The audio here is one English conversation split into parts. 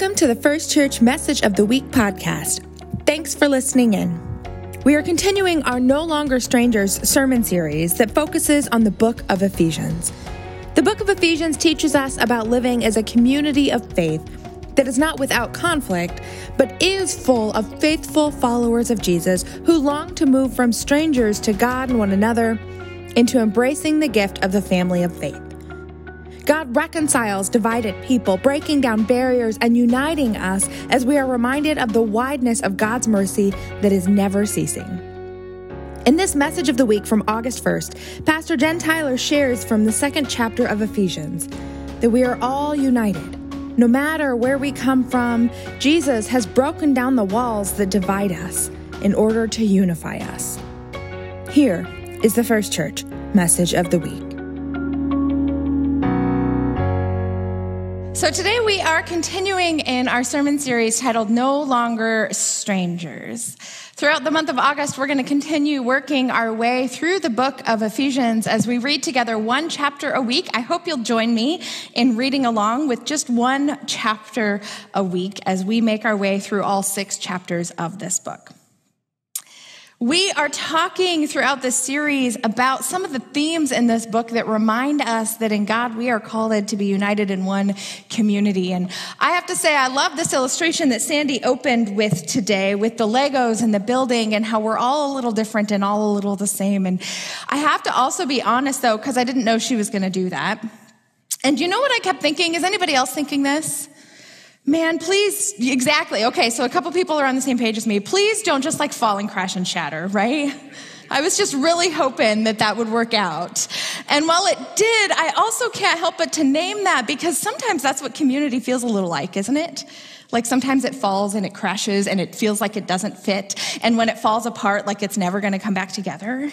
Welcome to the First Church Message of the Week podcast. Thanks for listening in. We are continuing our No Longer Strangers sermon series that focuses on the book of Ephesians. The book of Ephesians teaches us about living as a community of faith that is not without conflict, but is full of faithful followers of Jesus who long to move from strangers to God and one another into embracing the gift of the family of faith. God reconciles divided people, breaking down barriers and uniting us as we are reminded of the wideness of God's mercy that is never ceasing. In this message of the week from August 1st, Pastor Jen Tyler shares from the second chapter of Ephesians that we are all united. No matter where we come from, Jesus has broken down the walls that divide us in order to unify us. Here is the First Church message of the week. So, today we are continuing in our sermon series titled No Longer Strangers. Throughout the month of August, we're going to continue working our way through the book of Ephesians as we read together one chapter a week. I hope you'll join me in reading along with just one chapter a week as we make our way through all six chapters of this book. We are talking throughout this series about some of the themes in this book that remind us that in God we are called to be united in one community. And I have to say, I love this illustration that Sandy opened with today with the Legos and the building and how we're all a little different and all a little the same. And I have to also be honest though, because I didn't know she was going to do that. And you know what I kept thinking? Is anybody else thinking this? Man, please, exactly. Okay, so a couple people are on the same page as me. Please don't just like fall and crash and shatter, right? I was just really hoping that that would work out. And while it did, I also can't help but to name that because sometimes that's what community feels a little like, isn't it? Like sometimes it falls and it crashes and it feels like it doesn't fit. And when it falls apart, like it's never going to come back together.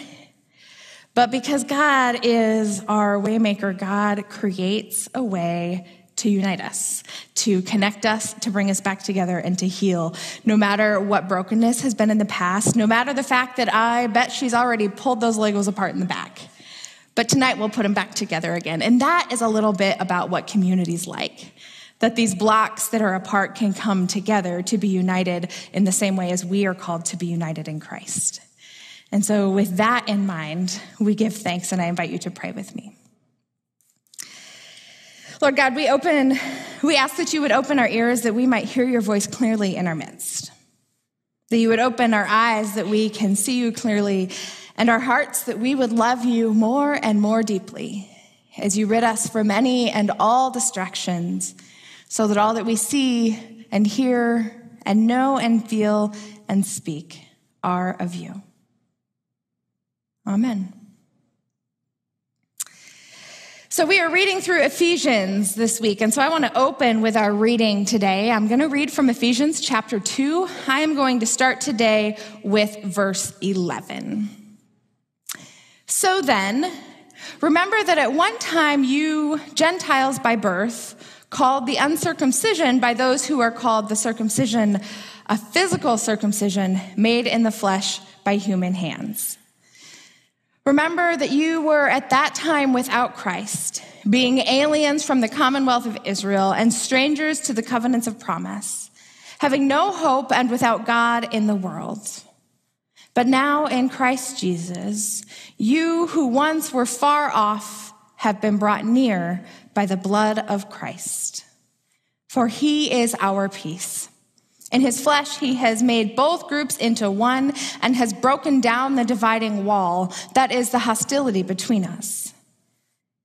But because God is our waymaker, God creates a way to unite us, to connect us, to bring us back together, and to heal. No matter what brokenness has been in the past, no matter the fact that I bet she's already pulled those Legos apart in the back. But tonight we'll put them back together again. And that is a little bit about what community's like. That these blocks that are apart can come together to be united in the same way as we are called to be united in Christ. And so, with that in mind, we give thanks, and I invite you to pray with me. Lord God, we open, we ask that you would open our ears that we might hear your voice clearly in our midst. That you would open our eyes that we can see you clearly and our hearts that we would love you more and more deeply as you rid us from any and all distractions so that all that we see and hear and know and feel and speak are of you. Amen. So, we are reading through Ephesians this week, and so I want to open with our reading today. I'm going to read from Ephesians chapter 2. I am going to start today with verse 11. So then, remember that at one time you, Gentiles by birth, called the uncircumcision by those who are called the circumcision, a physical circumcision made in the flesh by human hands. Remember that you were at that time without Christ, being aliens from the commonwealth of Israel and strangers to the covenants of promise, having no hope and without God in the world. But now in Christ Jesus, you who once were far off have been brought near by the blood of Christ. For he is our peace in his flesh, he has made both groups into one and has broken down the dividing wall that is the hostility between us.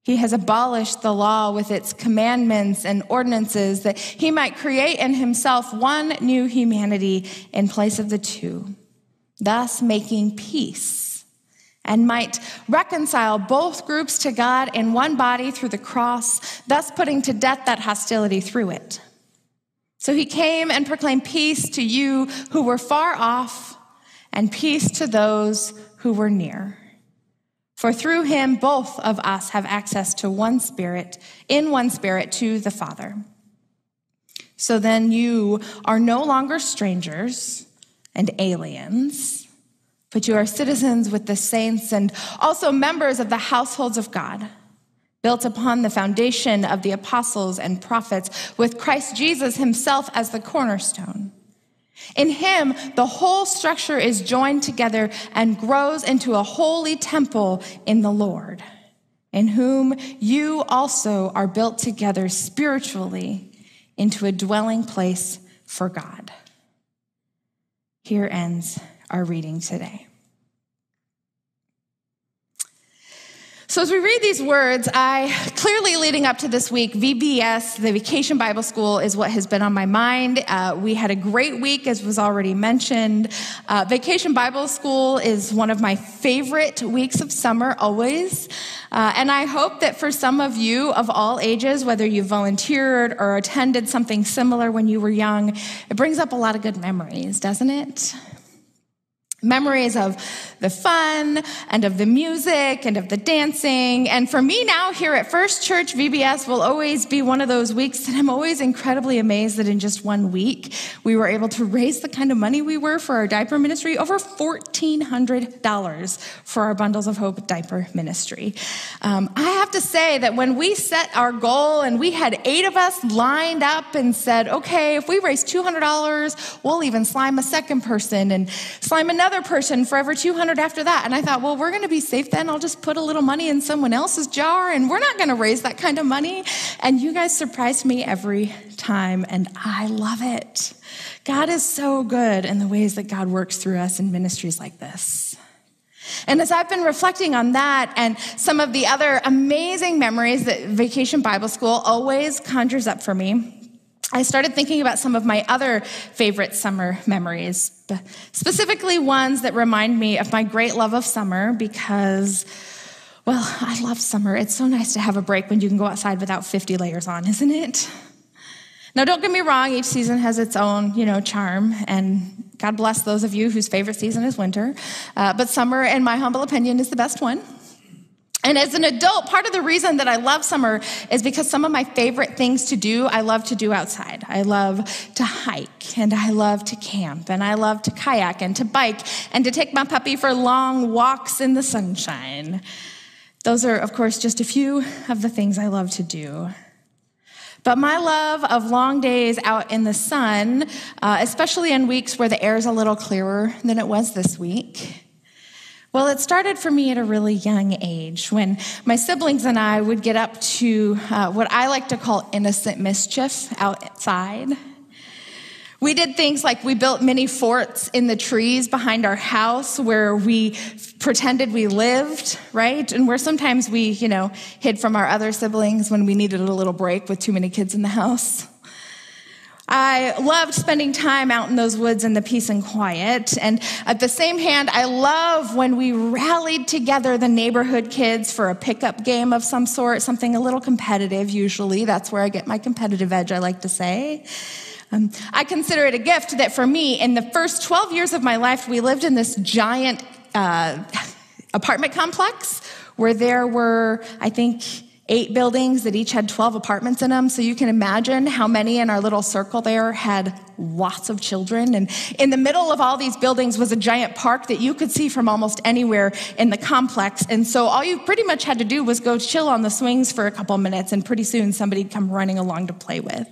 He has abolished the law with its commandments and ordinances that he might create in himself one new humanity in place of the two, thus making peace and might reconcile both groups to God in one body through the cross, thus putting to death that hostility through it. So he came and proclaimed peace to you who were far off and peace to those who were near. For through him, both of us have access to one spirit, in one spirit to the Father. So then you are no longer strangers and aliens, but you are citizens with the saints and also members of the households of God built upon the foundation of the apostles and prophets, with Christ Jesus himself as the cornerstone. In him, the whole structure is joined together and grows into a holy temple in the Lord, in whom you also are built together spiritually into a dwelling place for God. Here ends our reading today. So, as we read these words, I clearly leading up to this week, VBS, the Vacation Bible School, is what has been on my mind. Uh, we had a great week, as was already mentioned. Uh, Vacation Bible School is one of my favorite weeks of summer, always. Uh, and I hope that for some of you of all ages, whether you volunteered or attended something similar when you were young, it brings up a lot of good memories, doesn't it? Memories of the fun and of the music and of the dancing. And for me now here at First Church, VBS will always be one of those weeks that I'm always incredibly amazed that in just one week we were able to raise the kind of money we were for our diaper ministry over $1,400 for our Bundles of Hope diaper ministry. Um, I have to say that when we set our goal and we had eight of us lined up and said, okay, if we raise $200, we'll even slime a second person and slime another another person forever 200 after that. And I thought, well, we're going to be safe then. I'll just put a little money in someone else's jar and we're not going to raise that kind of money. And you guys surprise me every time. And I love it. God is so good in the ways that God works through us in ministries like this. And as I've been reflecting on that and some of the other amazing memories that Vacation Bible School always conjures up for me, I started thinking about some of my other favorite summer memories, specifically ones that remind me of my great love of summer because, well, I love summer. It's so nice to have a break when you can go outside without 50 layers on, isn't it? Now, don't get me wrong, each season has its own, you know, charm, and God bless those of you whose favorite season is winter. Uh, but summer, in my humble opinion, is the best one. And as an adult, part of the reason that I love summer is because some of my favorite things to do, I love to do outside. I love to hike and I love to camp and I love to kayak and to bike and to take my puppy for long walks in the sunshine. Those are, of course, just a few of the things I love to do. But my love of long days out in the sun, uh, especially in weeks where the air is a little clearer than it was this week, well, it started for me at a really young age when my siblings and I would get up to uh, what I like to call innocent mischief outside. We did things like we built mini forts in the trees behind our house where we pretended we lived, right? And where sometimes we, you know, hid from our other siblings when we needed a little break with too many kids in the house. I loved spending time out in those woods in the peace and quiet. And at the same hand, I love when we rallied together the neighborhood kids for a pickup game of some sort, something a little competitive, usually. That's where I get my competitive edge, I like to say. Um, I consider it a gift that for me, in the first 12 years of my life, we lived in this giant uh, apartment complex where there were, I think, eight buildings that each had 12 apartments in them. So you can imagine how many in our little circle there had lots of children. And in the middle of all these buildings was a giant park that you could see from almost anywhere in the complex. And so all you pretty much had to do was go chill on the swings for a couple minutes, and pretty soon somebody'd come running along to play with.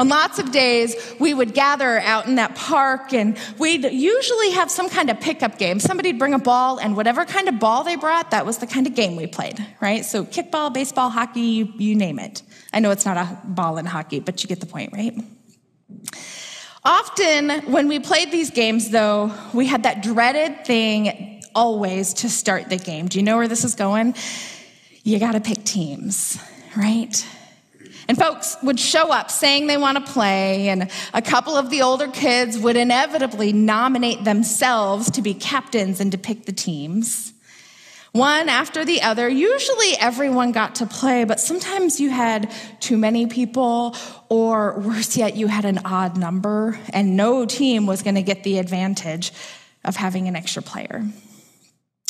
On lots of days, we would gather out in that park and we'd usually have some kind of pickup game. Somebody'd bring a ball, and whatever kind of ball they brought, that was the kind of game we played, right? So, kickball, baseball, hockey, you, you name it. I know it's not a ball in hockey, but you get the point, right? Often, when we played these games, though, we had that dreaded thing always to start the game. Do you know where this is going? You got to pick teams, right? And folks would show up saying they want to play, and a couple of the older kids would inevitably nominate themselves to be captains and to pick the teams. One after the other. Usually everyone got to play, but sometimes you had too many people, or worse yet, you had an odd number, and no team was going to get the advantage of having an extra player.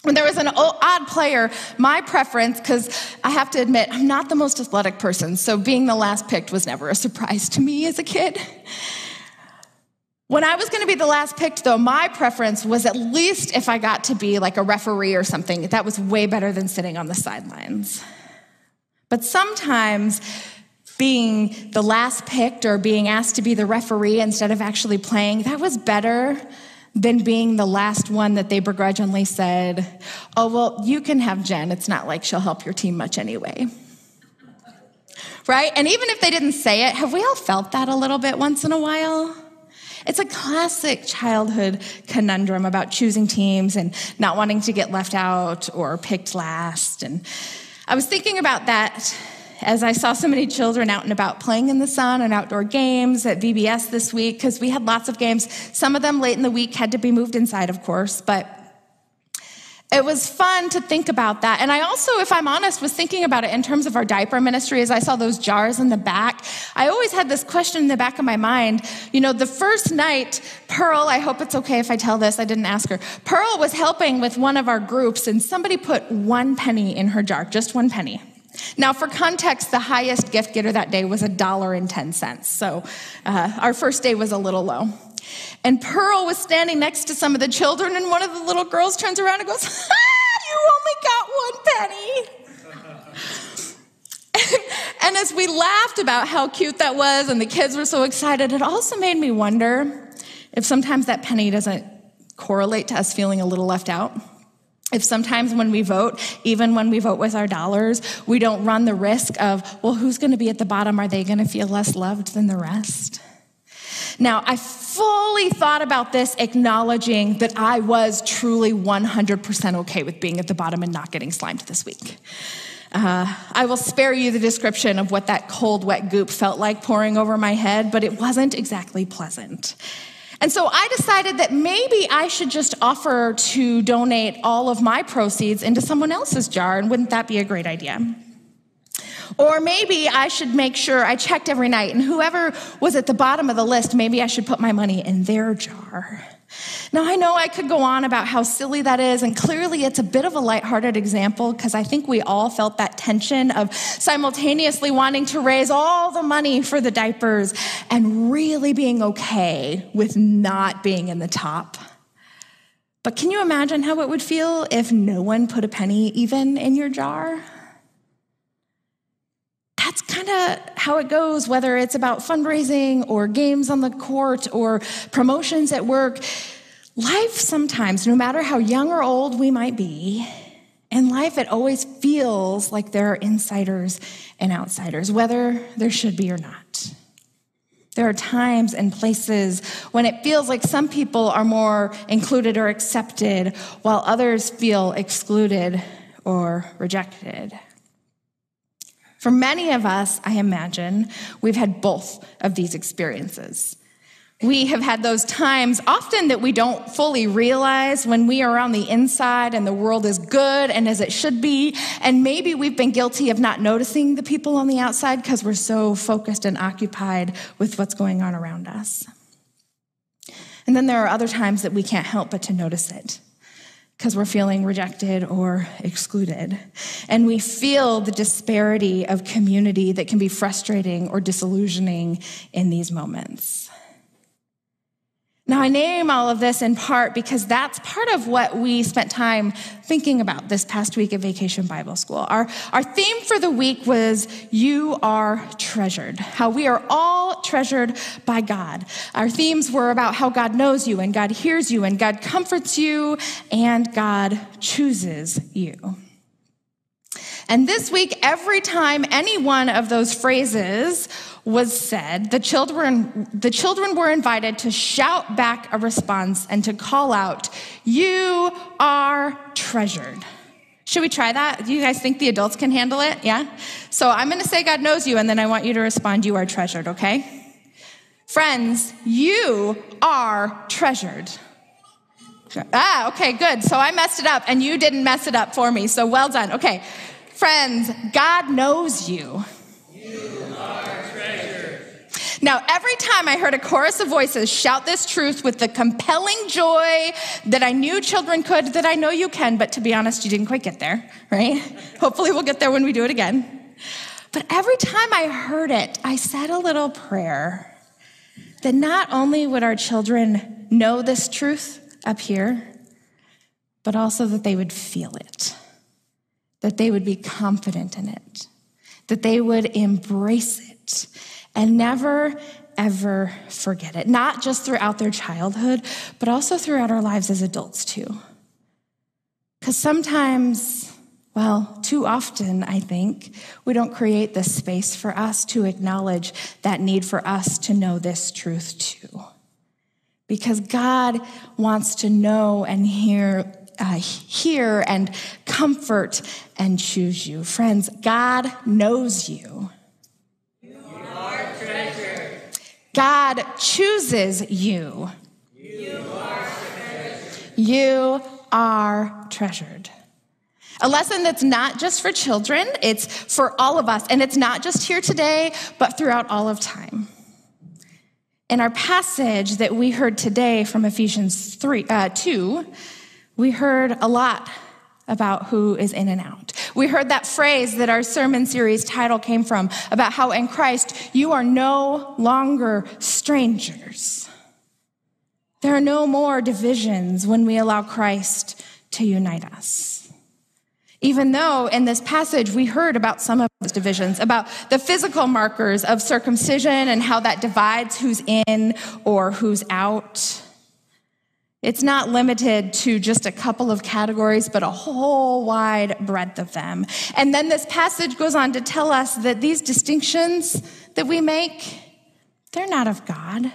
When there was an odd player, my preference, because I have to admit, I'm not the most athletic person, so being the last picked was never a surprise to me as a kid. When I was going to be the last picked, though, my preference was at least if I got to be like a referee or something, that was way better than sitting on the sidelines. But sometimes being the last picked or being asked to be the referee instead of actually playing, that was better than being the last one that they begrudgingly said, Oh, well, you can have Jen. It's not like she'll help your team much anyway. Right? And even if they didn't say it, have we all felt that a little bit once in a while? It's a classic childhood conundrum about choosing teams and not wanting to get left out or picked last. And I was thinking about that as I saw so many children out and about playing in the sun and outdoor games at VBS this week, because we had lots of games. Some of them late in the week had to be moved inside, of course, but it was fun to think about that. And I also, if I'm honest, was thinking about it in terms of our diaper ministry as I saw those jars in the back. I always had this question in the back of my mind. You know, the first night, Pearl, I hope it's okay if I tell this, I didn't ask her. Pearl was helping with one of our groups, and somebody put one penny in her jar, just one penny. Now, for context, the highest gift getter that day was a dollar and 10 cents. So uh, our first day was a little low. And Pearl was standing next to some of the children, and one of the little girls turns around and goes, You only got one penny. and as we laughed about how cute that was, and the kids were so excited, it also made me wonder if sometimes that penny doesn't correlate to us feeling a little left out. If sometimes when we vote, even when we vote with our dollars, we don't run the risk of, well, who's going to be at the bottom? Are they going to feel less loved than the rest? Now, I fully thought about this, acknowledging that I was truly 100% okay with being at the bottom and not getting slimed this week. Uh, I will spare you the description of what that cold, wet goop felt like pouring over my head, but it wasn't exactly pleasant. And so I decided that maybe I should just offer to donate all of my proceeds into someone else's jar, and wouldn't that be a great idea? Or maybe I should make sure I checked every night, and whoever was at the bottom of the list, maybe I should put my money in their jar. Now, I know I could go on about how silly that is, and clearly it's a bit of a lighthearted example because I think we all felt that tension of simultaneously wanting to raise all the money for the diapers and really being okay with not being in the top. But can you imagine how it would feel if no one put a penny even in your jar? That's kind of how it goes, whether it's about fundraising or games on the court or promotions at work. Life sometimes, no matter how young or old we might be, in life it always feels like there are insiders and outsiders, whether there should be or not. There are times and places when it feels like some people are more included or accepted, while others feel excluded or rejected. For many of us, I imagine, we've had both of these experiences. We have had those times often that we don't fully realize when we are on the inside and the world is good and as it should be. And maybe we've been guilty of not noticing the people on the outside because we're so focused and occupied with what's going on around us. And then there are other times that we can't help but to notice it because we're feeling rejected or excluded. And we feel the disparity of community that can be frustrating or disillusioning in these moments. Now, I name all of this in part because that's part of what we spent time thinking about this past week at Vacation Bible School. Our, our theme for the week was You Are Treasured, how we are all treasured by God. Our themes were about how God knows you and God hears you and God comforts you and God chooses you. And this week, every time any one of those phrases was said, the children, the children were invited to shout back a response and to call out, You are treasured. Should we try that? Do you guys think the adults can handle it? Yeah? So I'm to say, God knows you, and then I want you to respond, You are treasured, okay? Friends, you are treasured. Ah, okay, good. So I messed it up, and you didn't mess it up for me. So well done. Okay. Friends, God knows you. Now, every time I heard a chorus of voices shout this truth with the compelling joy that I knew children could, that I know you can, but to be honest, you didn't quite get there, right? Hopefully, we'll get there when we do it again. But every time I heard it, I said a little prayer that not only would our children know this truth up here, but also that they would feel it that they would be confident in it, that they would embrace it and never, ever forget it. Not just throughout their childhood, but also throughout our lives as adults, too. Because sometimes, well, too often, I think, we don't create the space for us to acknowledge that need for us to know this truth, too. Because God wants to know and hear uh, hear and comfort and choose you. Friends, God knows you. You are treasure. God chooses you. You are treasured. You are treasured. A lesson that's not just for children, it's for all of us. And it's not just here today, but throughout all of time. In our passage that we heard today from Ephesians 3, uh, 2, we heard a lot about who is in and out. We heard that phrase that our sermon series title came from about how in Christ you are no longer strangers. There are no more divisions when we allow Christ to unite us. Even though in this passage we heard about some of those divisions, about the physical markers of circumcision and how that divides who's in or who's out. It's not limited to just a couple of categories, but a whole wide breadth of them. And then this passage goes on to tell us that these distinctions that we make, they're not of God.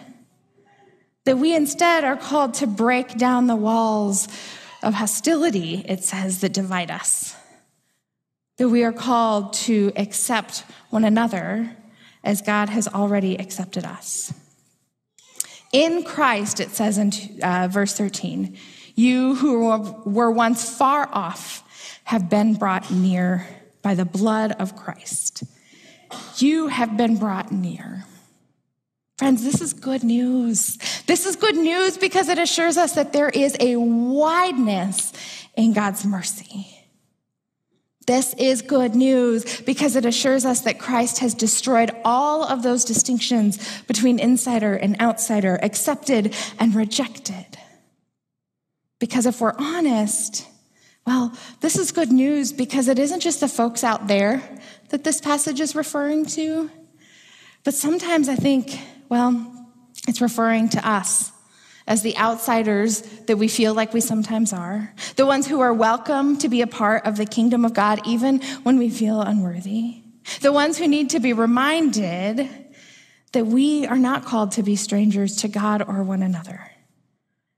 That we instead are called to break down the walls of hostility, it says, that divide us. That we are called to accept one another as God has already accepted us. In Christ, it says in uh, verse 13, you who were once far off have been brought near by the blood of Christ. You have been brought near. Friends, this is good news. This is good news because it assures us that there is a wideness in God's mercy. This is good news because it assures us that Christ has destroyed all of those distinctions between insider and outsider, accepted and rejected. Because if we're honest, well, this is good news because it isn't just the folks out there that this passage is referring to, but sometimes I think, well, it's referring to us as the outsiders that we feel like we sometimes are, the ones who are welcome to be a part of the kingdom of God even when we feel unworthy, the ones who need to be reminded that we are not called to be strangers to God or one another,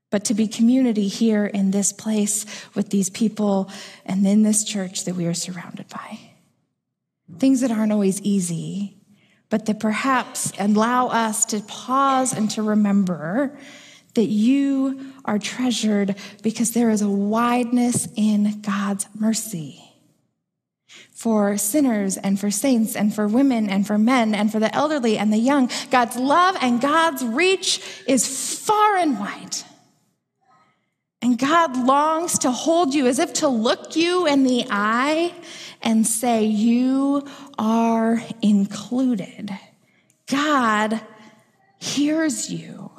but to be community here in this place with these people and in this church that we are surrounded by. Things that aren't always easy, but that perhaps allow us to pause and to remember that you are treasured because there is a wideness in God's mercy. For sinners and for saints and for women and for men and for the elderly and the young, God's love and God's reach is far and wide. And God longs to hold you as if to look you in the eye and say, You are included. God hears you.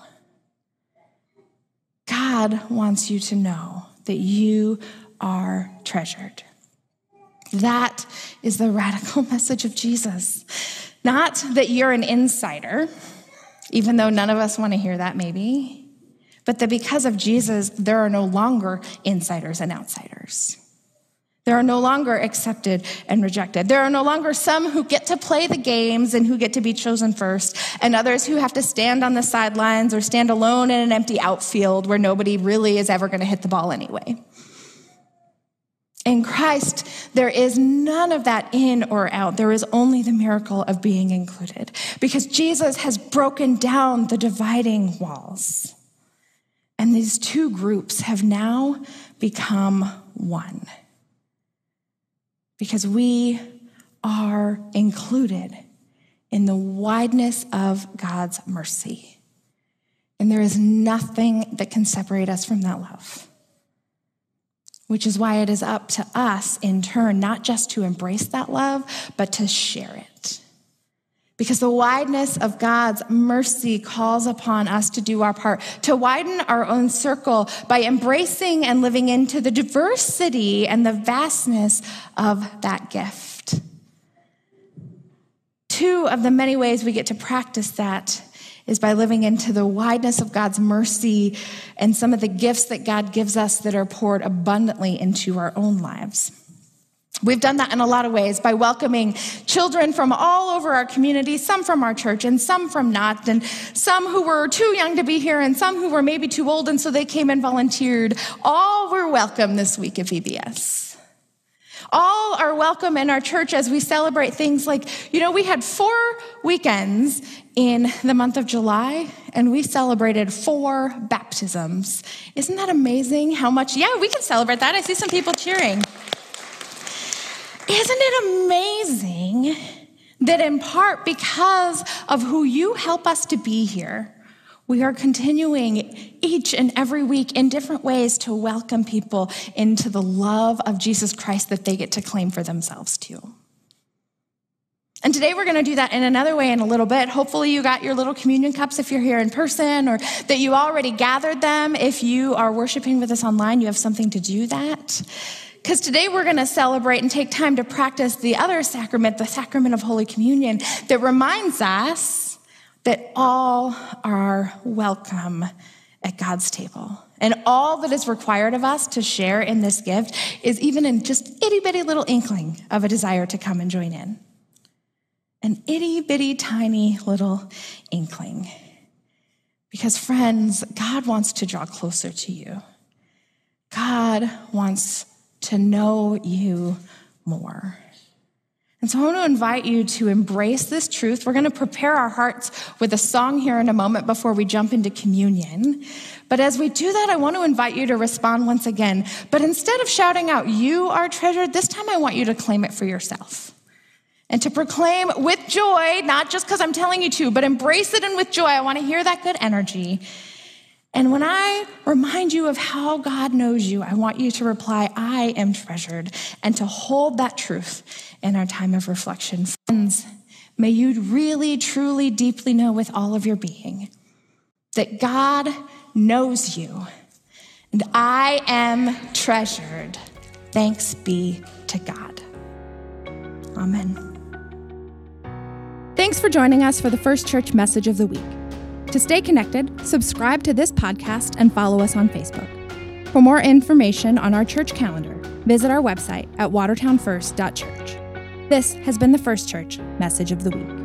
God wants you to know that you are treasured. That is the radical message of Jesus. Not that you're an insider, even though none of us want to hear that, maybe, but that because of Jesus, there are no longer insiders and outsiders. There are no longer accepted and rejected. There are no longer some who get to play the games and who get to be chosen first, and others who have to stand on the sidelines or stand alone in an empty outfield where nobody really is ever going to hit the ball anyway. In Christ, there is none of that in or out. There is only the miracle of being included because Jesus has broken down the dividing walls. And these two groups have now become one because we are included in the wideness of God's mercy. And there is nothing that can separate us from that love. Which is why it is up to us in turn, not just to embrace that love, but to share it. Because the wideness of God's mercy calls upon us to do our part, to widen our own circle by embracing and living into the diversity and the vastness of that gift. two of the many ways we get to practice that is by living into the wideness of God's mercy and some of the gifts that God gives us that are poured abundantly into our own lives. We've done that in a lot of ways by welcoming children from all over our community, some from our church and some from not, and some who were too young to be here and some who were maybe too old and so they came and volunteered. All were welcome this week at VBS. All are welcome in our church as we celebrate things like, you know, we had four weekends in the month of July and we celebrated four baptisms. Isn't that amazing how much? Yeah, we can celebrate that. I see some people cheering. Isn't it amazing that in part because of who you help us to be here, we are continuing each and every week in different ways to welcome people into the love of Jesus Christ that they get to claim for themselves too. And today we're going to do that in another way in a little bit. Hopefully, you got your little communion cups if you're here in person, or that you already gathered them. If you are worshiping with us online, you have something to do that. Because today we're going to celebrate and take time to practice the other sacrament, the sacrament of Holy Communion, that reminds us that all are welcome at God's table. And all that is required of us to share in this gift is even in just itty bitty little inkling of a desire to come and join in. An itty bitty tiny little inkling. Because, friends, God wants to draw closer to you. God wants to know you more. And so I want to invite you to embrace this truth. We're going to prepare our hearts with a song here in a moment before we jump into communion. But as we do that, I want to invite you to respond once again. But instead of shouting out, you are treasured, this time I want you to claim it for yourself. And to proclaim with joy, not just because I'm telling you to, but embrace it and with joy. I want to hear that good energy and when I remind you of how God knows you, I want you to reply, I am treasured, and to hold that truth in our time of reflection. Friends, may you really, truly, deeply know with all of your being that God knows you, and I am treasured. Thanks be to God. Amen. Thanks for joining us for the First Church Message of the Week. To stay connected, subscribe to this podcast and follow us on Facebook. For more information on our church calendar, visit our website at watertownfirst.church. This has been the First Church Message of the Week.